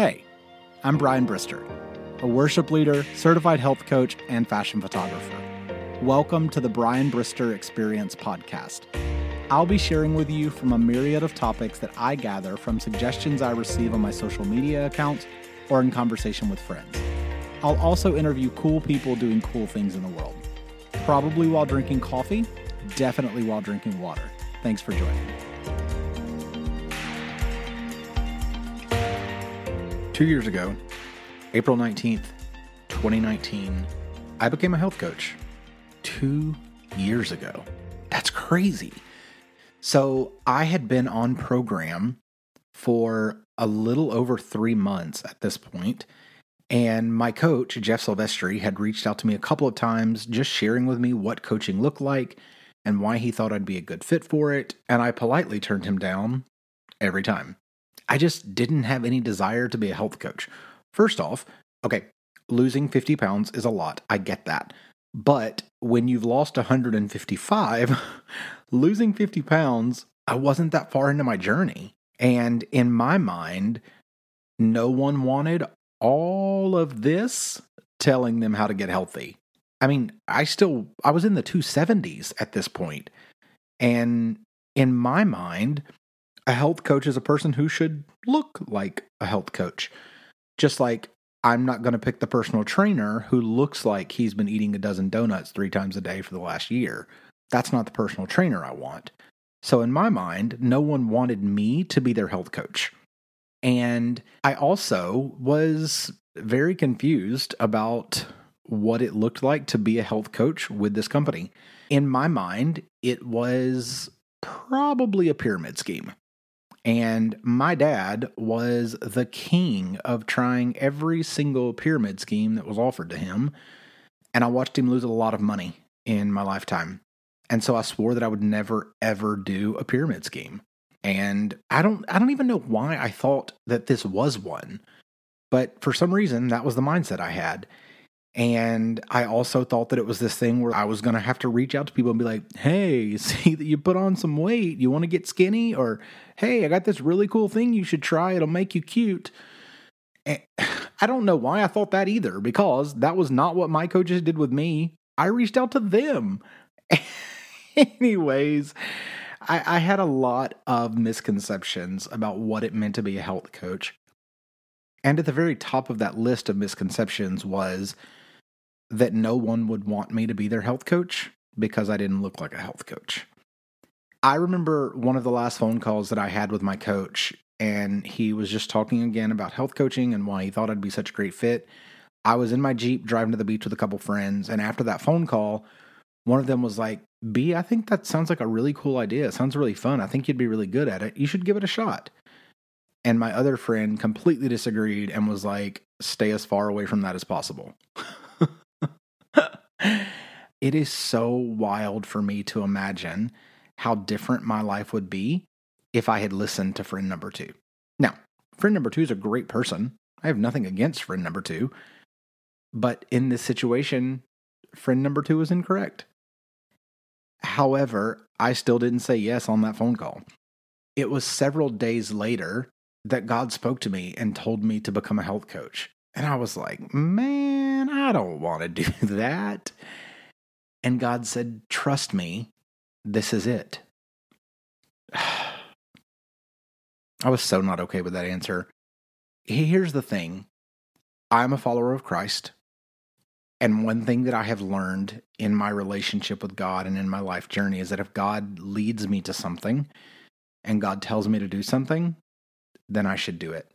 Hey, I'm Brian Brister, a worship leader, certified health coach, and fashion photographer. Welcome to the Brian Brister Experience podcast. I'll be sharing with you from a myriad of topics that I gather from suggestions I receive on my social media accounts or in conversation with friends. I'll also interview cool people doing cool things in the world. Probably while drinking coffee, definitely while drinking water. Thanks for joining. Two years ago, April 19th, 2019, I became a health coach. Two years ago. That's crazy. So I had been on program for a little over three months at this point, And my coach, Jeff Silvestri, had reached out to me a couple of times, just sharing with me what coaching looked like and why he thought I'd be a good fit for it. And I politely turned him down every time. I just didn't have any desire to be a health coach. First off, okay, losing 50 pounds is a lot. I get that. But when you've lost 155, losing 50 pounds, I wasn't that far into my journey. And in my mind, no one wanted all of this telling them how to get healthy. I mean, I still I was in the 270s at this point. And in my mind, a health coach is a person who should look like a health coach. Just like I'm not going to pick the personal trainer who looks like he's been eating a dozen donuts 3 times a day for the last year. That's not the personal trainer I want. So in my mind, no one wanted me to be their health coach. And I also was very confused about what it looked like to be a health coach with this company. In my mind, it was probably a pyramid scheme. And my dad was the king of trying every single pyramid scheme that was offered to him. And I watched him lose a lot of money in my lifetime. And so I swore that I would never, ever do a pyramid scheme. And I don't I don't even know why I thought that this was one. But for some reason that was the mindset I had. And I also thought that it was this thing where I was going to have to reach out to people and be like, "Hey, see that you put on some weight. You want to get skinny or hey, I got this really cool thing you should try. It'll make you cute." And eh, I don't know why I thought that either because that was not what my coaches did with me. I reached out to them. Anyways, I, I had a lot of misconceptions about what it meant to be a health coach. And at the very top of that list of misconceptions was that no one would want me to be their health coach because I didn't look like a health coach. I remember one of the last phone calls that I had with my coach, and he was just talking again about health coaching and why he thought I'd be such a great fit. I was in my Jeep driving to the beach with a couple friends, and after that phone call, one of them was like, B, I think that sounds like a really cool idea. It sounds really fun. I think you'd be really good at it. You should give it a shot. And my other friend completely disagreed and was like, stay as far away from that as possible. it is so wild for me to imagine how different my life would be if I had listened to friend number two. Now, friend number two is a great person. I have nothing against friend number two. But in this situation, friend number two was incorrect. However, I still didn't say yes on that phone call. It was several days later that God spoke to me and told me to become a health coach. And I was like, man, I don't want to do that. And God said, trust me, this is it. I was so not okay with that answer. Here's the thing I'm a follower of Christ. And one thing that I have learned in my relationship with God and in my life journey is that if God leads me to something and God tells me to do something, then I should do it.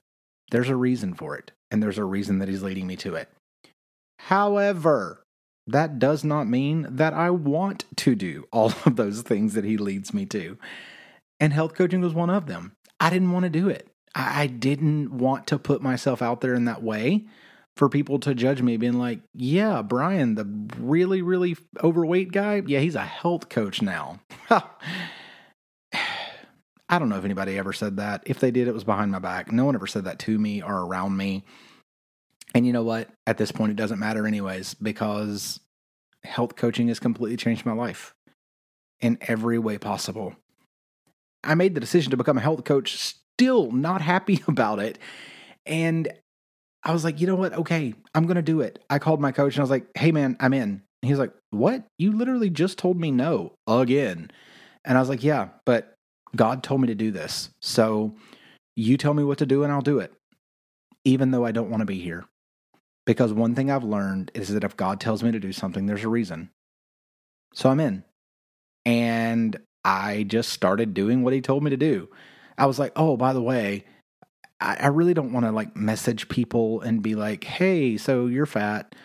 There's a reason for it, and there's a reason that He's leading me to it. However, that does not mean that I want to do all of those things that He leads me to. And health coaching was one of them. I didn't want to do it. I didn't want to put myself out there in that way for people to judge me being like, yeah, Brian, the really, really overweight guy, yeah, he's a health coach now. I don't know if anybody ever said that. If they did, it was behind my back. No one ever said that to me or around me. And you know what? At this point, it doesn't matter, anyways, because health coaching has completely changed my life in every way possible. I made the decision to become a health coach, still not happy about it And I was like, you know what? Okay, I'm going to do it. I called my coach and I was like, hey, man, I'm in. And he was like, what? You literally just told me no again. And I was like, yeah, but God told me to do this. So you tell me what to do and I'll do it, even though I don't want to be here. Because one thing I've learned is that if God tells me to do something, there's a reason. So I'm in. And I just started doing what he told me to do. I was like, oh, by the way, I, I really don't want to like message people and be like, hey, so you're fat.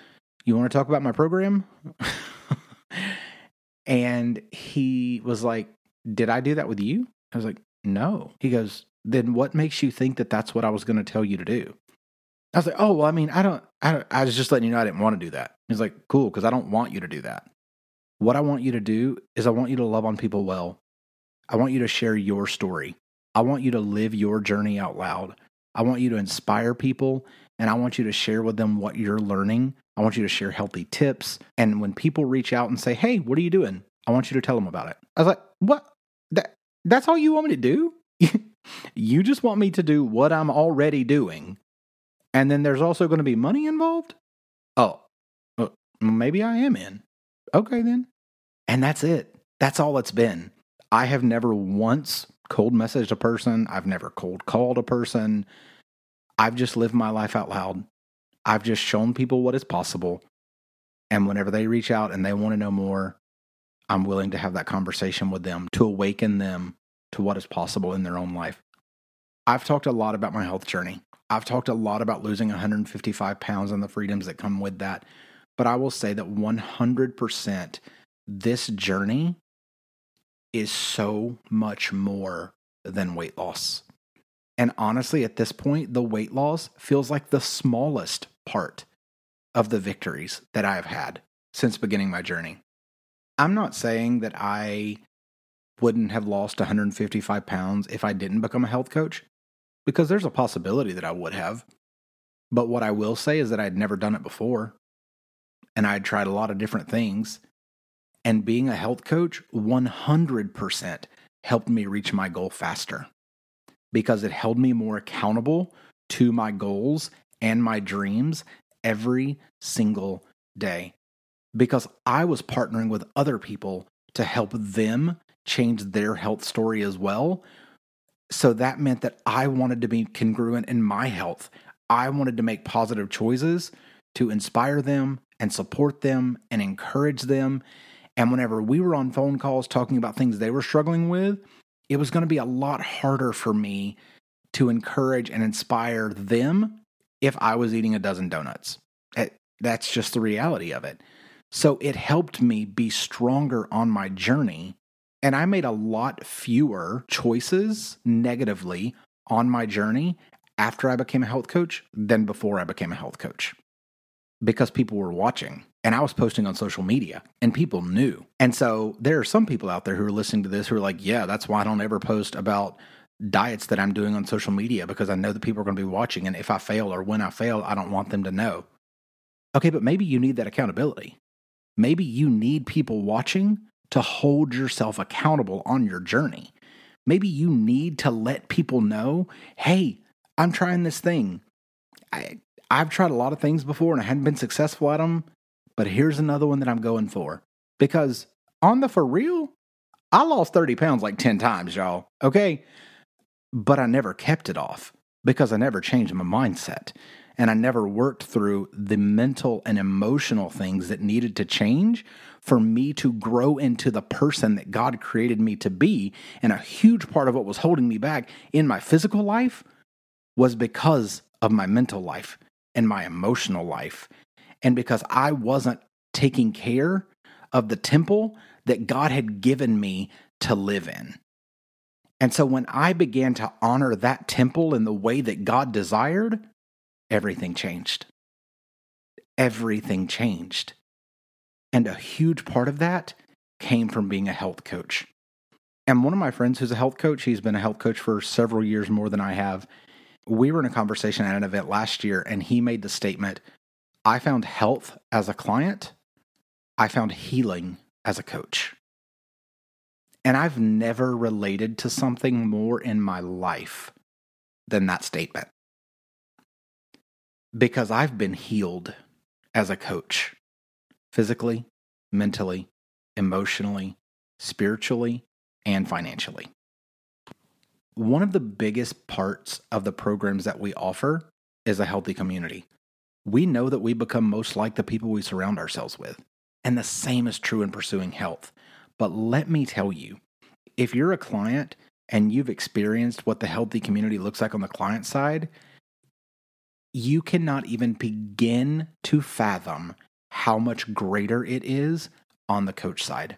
You want to talk about my program? and he was like, did I do that with you? I was like, no. He goes, then what makes you think that that's what I was going to tell you to do? I was like, oh, well, I mean, I don't, I don't, I was just letting you know I didn't want to do that. He's like, cool, because I don't want you to do that. What I want you to do is I want you to love on people well. I want you to share your story. I want you to live your journey out loud. I want you to inspire people and I want you to share with them what you're learning. I want you to share healthy tips. And when people reach out and say, Hey, what are you doing? I want you to tell them about it. I was like, What? That, that's all you want me to do? you just want me to do what I'm already doing. And then there's also going to be money involved? Oh, well, maybe I am in. Okay, then. And that's it. That's all it's been. I have never once cold messaged a person. I've never cold called a person. I've just lived my life out loud. I've just shown people what is possible. And whenever they reach out and they want to know more, I'm willing to have that conversation with them to awaken them to what is possible in their own life. I've talked a lot about my health journey. I've talked a lot about losing 155 pounds and the freedoms that come with that. But I will say that 100% this journey is so much more than weight loss. And honestly, at this point, the weight loss feels like the smallest part of the victories that I have had since beginning my journey. I'm not saying that I wouldn't have lost 155 pounds if I didn't become a health coach, because there's a possibility that I would have. But what I will say is that I'd never done it before. And I'd tried a lot of different things. And being a health coach 100% helped me reach my goal faster because it held me more accountable to my goals and my dreams every single day. Because I was partnering with other people to help them change their health story as well. So that meant that I wanted to be congruent in my health. I wanted to make positive choices to inspire them and support them and encourage them and whenever we were on phone calls talking about things they were struggling with, it was going to be a lot harder for me to encourage and inspire them if I was eating a dozen donuts. That's just the reality of it. So it helped me be stronger on my journey. And I made a lot fewer choices negatively on my journey after I became a health coach than before I became a health coach because people were watching and I was posting on social media and people knew. And so there are some people out there who are listening to this who are like, yeah, that's why I don't ever post about diets that I'm doing on social media because I know that people are going to be watching. And if I fail or when I fail, I don't want them to know. Okay, but maybe you need that accountability. Maybe you need people watching to hold yourself accountable on your journey. Maybe you need to let people know hey, I'm trying this thing. I, I've tried a lot of things before and I hadn't been successful at them, but here's another one that I'm going for. Because on the for real, I lost 30 pounds like 10 times, y'all. Okay. But I never kept it off because I never changed my mindset. And I never worked through the mental and emotional things that needed to change for me to grow into the person that God created me to be. And a huge part of what was holding me back in my physical life was because of my mental life and my emotional life. And because I wasn't taking care of the temple that God had given me to live in. And so when I began to honor that temple in the way that God desired, everything changed. Everything changed. And a huge part of that came from being a health coach. And one of my friends who's a health coach, he's been a health coach for several years more than I have we were in a conversation at an event last year, and he made the statement I found health as a client, I found healing as a coach. And I've never related to something more in my life than that statement. Because I've been healed as a coach physically, mentally, emotionally, spiritually, and financially. One of the biggest parts of the programs that we offer is a healthy community. We know that we become most like the people we surround ourselves with. And the same is true in pursuing health. But let me tell you, if you're a client and you've experienced what the healthy community looks like on the client side, you cannot even begin to fathom how much greater it is on the coach side.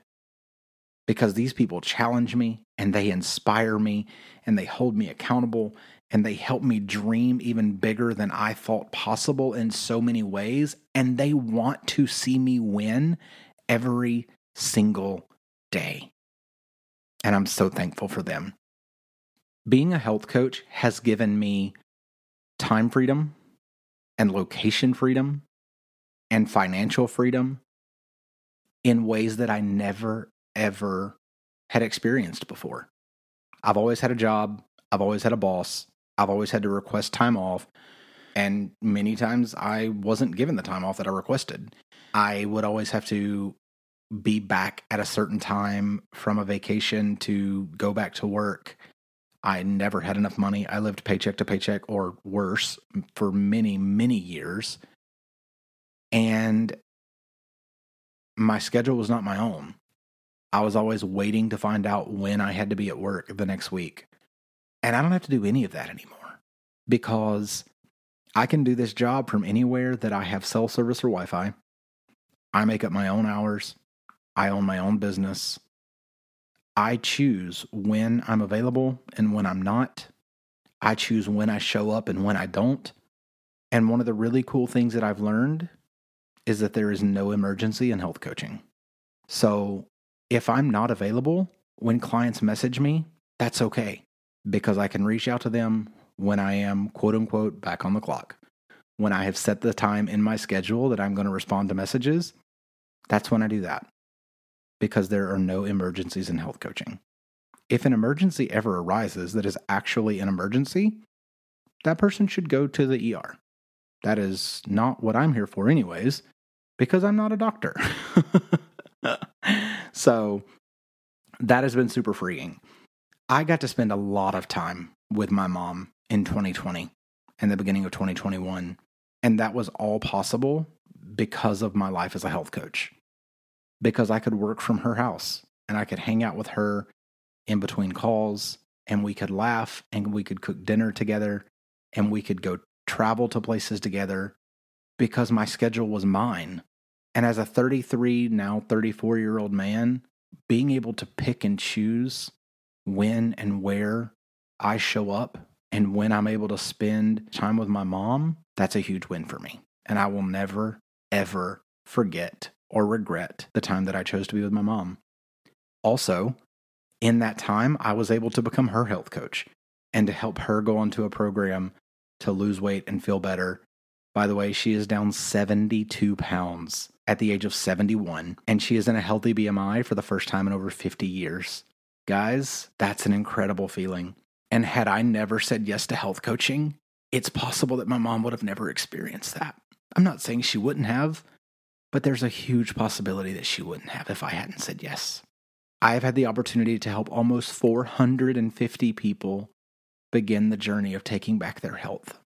Because these people challenge me and they inspire me and they hold me accountable and they help me dream even bigger than I thought possible in so many ways. And they want to see me win every single day. And I'm so thankful for them. Being a health coach has given me time freedom and location freedom and financial freedom in ways that I never, ever had experienced before. I've always had a job, I've always had a boss, I've always had to request time off. And many times I wasn't given the time off that I requested. I would always have to be back at a certain time from a vacation to go back to work. I never had enough money. I lived paycheck to paycheck or worse for many, many years. And my schedule was not my own. I was always waiting to find out when I had to be at work the next week. And I don't have to do any of that anymore because I can do this job from anywhere that I have cell service or Wi Fi. I make up my own hours. I own my own business. I choose when I'm available and when I'm not. I choose when I show up and when I don't. And one of the really cool things that I've learned is that there is no emergency in health coaching. So if I'm not available when clients message me, that's okay because I can reach out to them when I am quote unquote back on the clock. When I have set the time in my schedule that I'm going to respond to messages, that's when I do that because there are no emergencies in health coaching. If an emergency ever arises that is actually an emergency, that person should go to the ER. That is not what I'm here for, anyways, because I'm not a doctor. so that has been super freeing. I got to spend a lot of time with my mom in 2020 and the beginning of 2021. And that was all possible because of my life as a health coach because I could work from her house and I could hang out with her in between calls and we could laugh and we could cook dinner together and we could go travel to places together because my schedule was mine. And as a 33, now 34 year old man, being able to pick and choose when and where I show up and when I'm able to spend time with my mom, that's a huge win for me. And I will never, ever forget or regret the time that I chose to be with my mom. Also, in that time, I was able to become her health coach and to help her go onto a program to lose weight and feel better. By the way, she is down 72 pounds at the age of 71, and she is in a healthy BMI for the first time in over 50 years. Guys, that's an incredible feeling. And had I never said yes to health coaching, it's possible that my mom would have never experienced that. I'm not saying she wouldn't have, but there's a huge possibility that she wouldn't have if I hadn't said yes. I have had the opportunity to help almost 450 people begin the journey of taking back their health.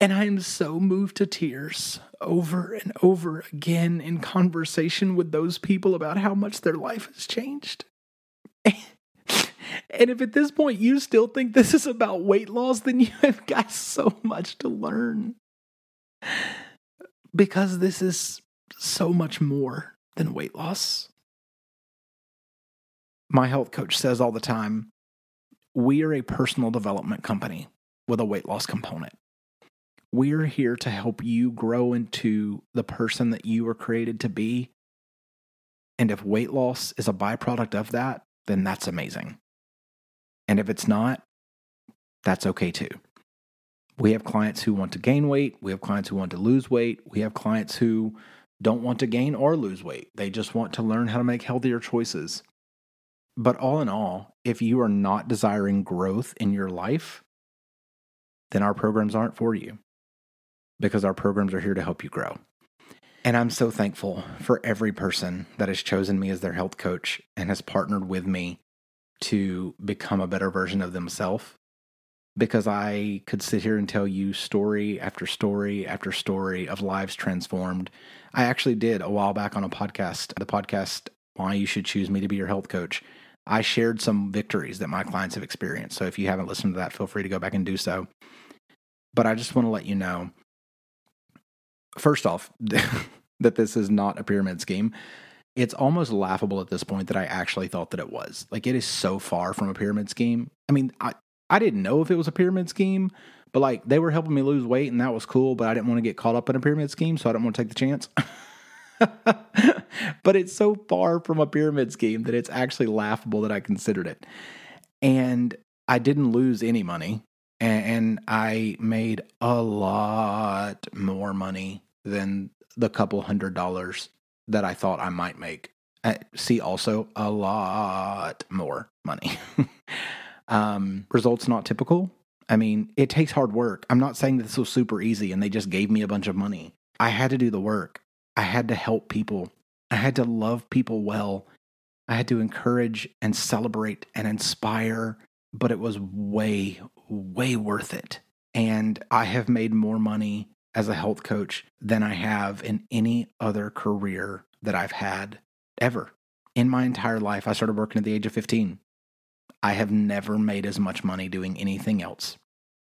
And I am so moved to tears over and over again in conversation with those people about how much their life has changed. And if at this point you still think this is about weight loss, then you have got so much to learn because this is so much more than weight loss. My health coach says all the time we are a personal development company with a weight loss component. We're here to help you grow into the person that you were created to be. And if weight loss is a byproduct of that, then that's amazing. And if it's not, that's okay too. We have clients who want to gain weight. We have clients who want to lose weight. We have clients who don't want to gain or lose weight. They just want to learn how to make healthier choices. But all in all, if you are not desiring growth in your life, then our programs aren't for you because our programs are here to help you grow. And I'm so thankful for every person that has chosen me as their health coach and has partnered with me to become a better version of themselves. Because I could sit here and tell you story after story after story of lives transformed. I actually did a while back on a podcast, the podcast, Why You Should Choose Me to Be Your Health Coach. I shared some victories that my clients have experienced. So if you haven't listened to that, feel free to go back and do so. But I just want to let you know first off, that this is not a pyramid scheme. It's almost laughable at this point that I actually thought that it was. Like it is so far from a pyramid scheme. I mean, I I didn't know if it was a pyramid scheme, but like they were helping me lose weight and that was cool, but I didn't want to get caught up in a pyramid scheme, so I didn't want to take the chance. but it's so far from a pyramid scheme that it's actually laughable that I considered it. And I didn't lose any money and I made a lot more money than the couple hundred dollars that I thought I might make. Uh, see, also a lot more money. um, results not typical. I mean, it takes hard work. I'm not saying this was super easy and they just gave me a bunch of money. I had to do the work. I had to help people. I had to love people well. I had to encourage and celebrate and inspire, but it was way, way worth it. And I have made more money as a health coach than I have in any other career that I've had ever. In my entire life, I started working at the age of 15. I have never made as much money doing anything else.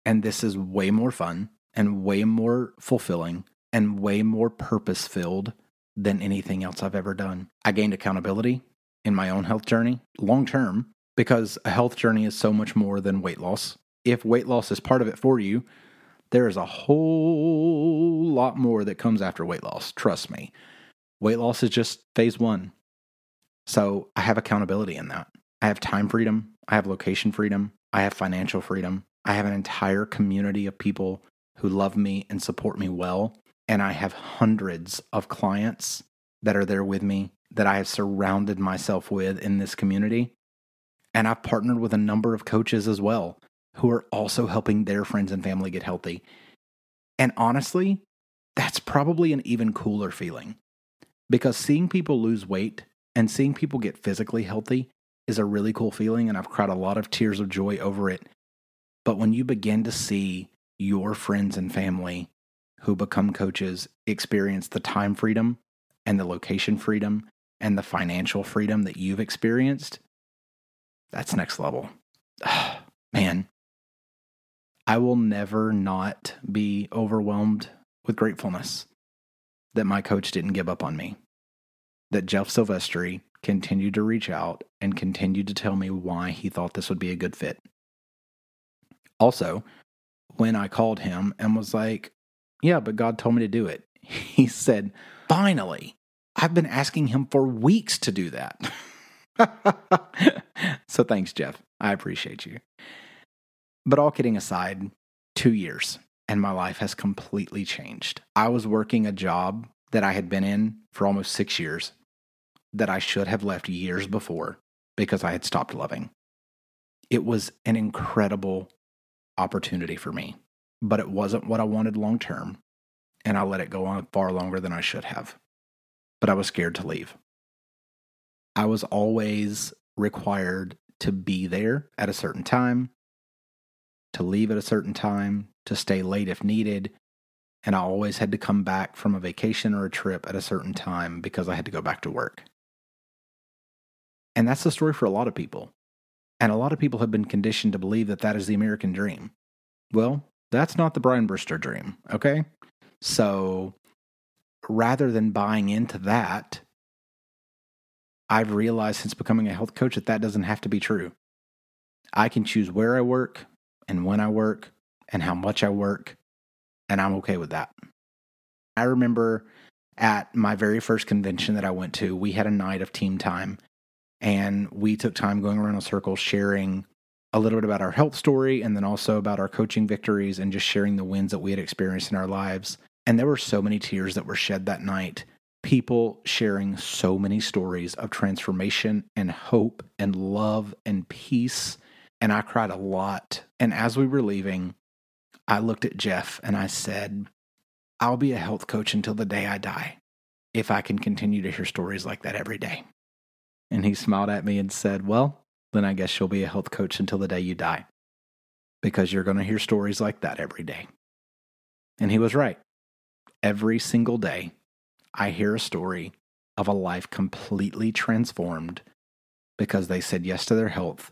And this is way more fun and way more fulfilling and way more purpose filled than anything else I've ever done. I gained accountability in my own health journey long term because a health journey is so much more than weight loss if weight loss is part of it for you, there is a whole lot more that comes after weight loss. Trust me. Weight loss is just phase one. So I have accountability in that. I have time freedom. I have location freedom. I have financial freedom. I have an entire community of people who love me and support me well. And I have hundreds of clients that are there with me that I have surrounded myself with in this community. And I've partnered with a number of coaches as well who are also helping their friends and family get healthy. And honestly, that's probably an even cooler feeling because seeing people lose weight and seeing people get physically healthy is a really cool feeling. And I've cried a lot of tears of joy over it. But when you begin to see your friends and family who become coaches experience the time freedom and the location freedom and the financial freedom that you've experienced, that's next level. Man, I will never not be overwhelmed with gratefulness that my coach didn't give up on me, that Jeff Silvestri continued to reach out and continued to tell me why he thought this would be a good fit. Also, when I called him and was like, Yeah, but God told me to do it, he said, Finally, I've been asking him for weeks to do that. so thanks, Jeff. I appreciate you. But all kidding aside, two years and my life has completely changed. I was working a job that I had been in for almost six years that I should have left years before because I had stopped loving. It was an incredible opportunity for me, but it wasn't what I wanted long term. And I let it go on far longer than I should have. But I was scared to leave. I was always required to be there at a certain time, to leave at a certain time, to stay late if needed. And I always had to come back from a vacation or a trip at a certain time because I had to go back to work. And that's the story for a lot of people. And a lot of people have been conditioned to believe that that is the American dream. Well, that's not the Brian Brister dream, okay? So rather than buying into that, I've realized since becoming a health coach that that doesn't have to be true. I can choose where I work, and when I work and how much I work, and I'm okay with that. I remember at my very first convention that I went to, we had a night of team time, and we took time going around a circle sharing a little bit about our health story and then also about our coaching victories and just sharing the wins that we had experienced in our lives. And there were so many tears that were shed that night. People sharing so many stories of transformation and hope and love and peace and I cried a lot. And as we were leaving, I looked at Jeff and I said, I'll be a health coach until the day I die if I can continue to hear stories like that every day. And he smiled at me and said, Well, then I guess you'll be a health coach until the day you die because you're going to hear stories like that every day. And he was right. Every single day, I hear a story of a life completely transformed because they said yes to their health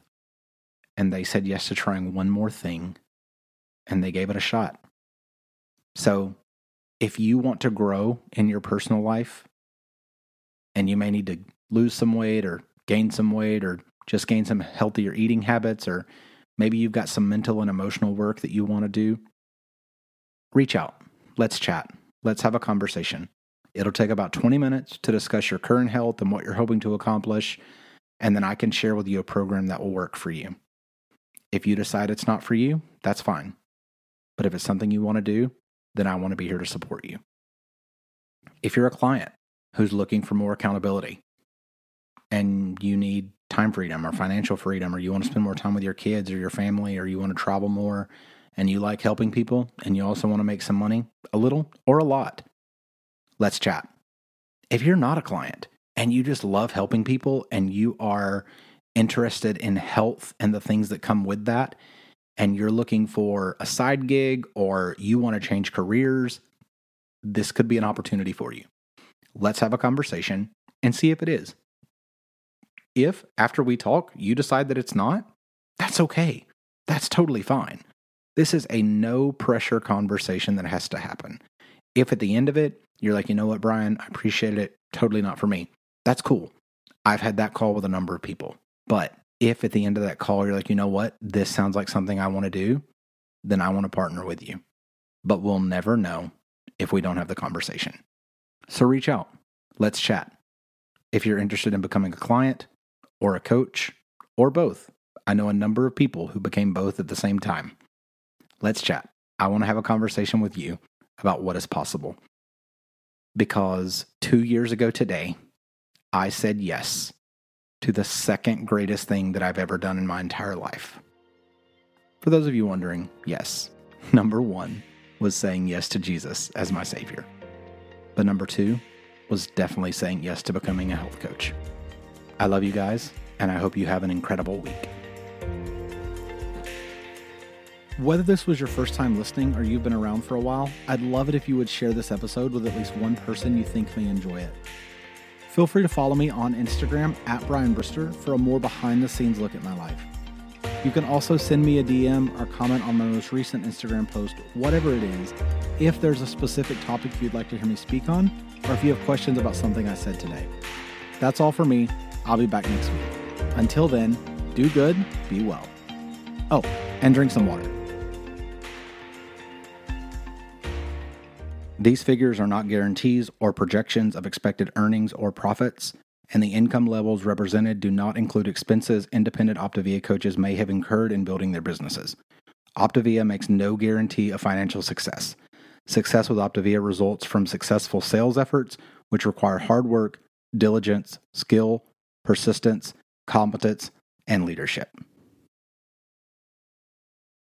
and they said yes to trying one more thing and they gave it a shot. So, if you want to grow in your personal life and you may need to lose some weight or gain some weight or just gain some healthier eating habits, or maybe you've got some mental and emotional work that you want to do, reach out. Let's chat. Let's have a conversation. It'll take about 20 minutes to discuss your current health and what you're hoping to accomplish, and then I can share with you a program that will work for you. If you decide it's not for you, that's fine. But if it's something you want to do, then I want to be here to support you. If you're a client who's looking for more accountability and you need time freedom or financial freedom, or you want to spend more time with your kids or your family, or you want to travel more and you like helping people and you also want to make some money, a little or a lot, let's chat. If you're not a client and you just love helping people and you are interested in health and the things that come with that, and you're looking for a side gig or you want to change careers, this could be an opportunity for you. Let's have a conversation and see if it is. If after we talk, you decide that it's not, that's okay. That's totally fine. This is a no pressure conversation that has to happen. If at the end of it, you're like, you know what, Brian, I appreciate it. Totally not for me. That's cool. I've had that call with a number of people. But if at the end of that call, you're like, you know what, this sounds like something I want to do, then I want to partner with you. But we'll never know if we don't have the conversation. So reach out. Let's chat. If you're interested in becoming a client, or a coach, or both. I know a number of people who became both at the same time. Let's chat. I want to have a conversation with you about what is possible. Because two years ago today, I said yes to the second greatest thing that I've ever done in my entire life. For those of you wondering, yes, number one was saying yes to Jesus as my Savior. But number two was definitely saying yes to becoming a health coach. I love you guys, and I hope you have an incredible week. Whether this was your first time listening or you've been around for a while, I'd love it if you would share this episode with at least one person you think may enjoy it. Feel free to follow me on Instagram at Brian Brister for a more behind the scenes look at my life. You can also send me a DM or comment on my most recent Instagram post, whatever it is, if there's a specific topic you'd like to hear me speak on, or if you have questions about something I said today. That's all for me. I'll be back next week. Until then, do good, be well. Oh, and drink some water. These figures are not guarantees or projections of expected earnings or profits, and the income levels represented do not include expenses independent Optavia coaches may have incurred in building their businesses. Optavia makes no guarantee of financial success. Success with Optavia results from successful sales efforts, which require hard work, diligence, skill, persistence, competence, and leadership.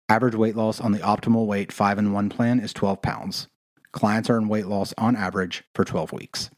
Average weight loss on the optimal weight 5 in 1 plan is 12 pounds. Clients are in weight loss on average for 12 weeks.